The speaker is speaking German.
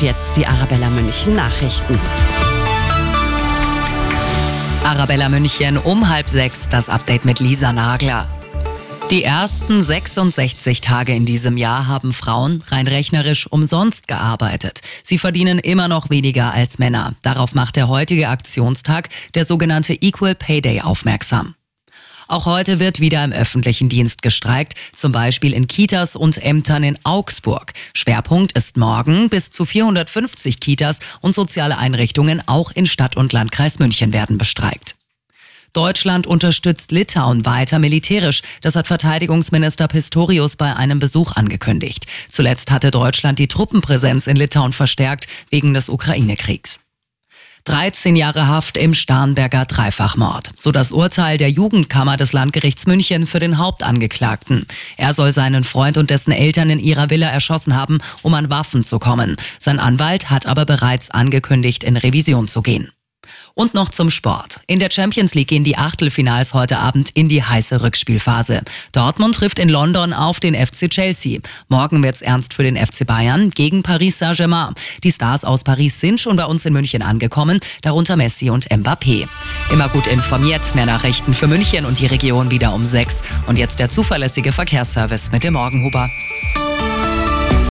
Und jetzt die Arabella München Nachrichten. Arabella München um halb sechs, das Update mit Lisa Nagler. Die ersten 66 Tage in diesem Jahr haben Frauen rein rechnerisch umsonst gearbeitet. Sie verdienen immer noch weniger als Männer. Darauf macht der heutige Aktionstag, der sogenannte Equal Pay Day, aufmerksam. Auch heute wird wieder im öffentlichen Dienst gestreikt, zum Beispiel in Kitas und Ämtern in Augsburg. Schwerpunkt ist morgen bis zu 450 Kitas und soziale Einrichtungen auch in Stadt und Landkreis München werden bestreikt. Deutschland unterstützt Litauen weiter militärisch. Das hat Verteidigungsminister Pistorius bei einem Besuch angekündigt. Zuletzt hatte Deutschland die Truppenpräsenz in Litauen verstärkt wegen des Ukraine-Kriegs. 13 Jahre Haft im Starnberger Dreifachmord. So das Urteil der Jugendkammer des Landgerichts München für den Hauptangeklagten. Er soll seinen Freund und dessen Eltern in ihrer Villa erschossen haben, um an Waffen zu kommen. Sein Anwalt hat aber bereits angekündigt, in Revision zu gehen. Und noch zum Sport. In der Champions League gehen die Achtelfinals heute Abend in die heiße Rückspielphase. Dortmund trifft in London auf den FC Chelsea. Morgen wird's ernst für den FC Bayern gegen Paris Saint-Germain. Die Stars aus Paris sind schon bei uns in München angekommen, darunter Messi und Mbappé. Immer gut informiert, mehr Nachrichten für München und die Region wieder um sechs. Und jetzt der zuverlässige Verkehrsservice mit dem Morgenhuber.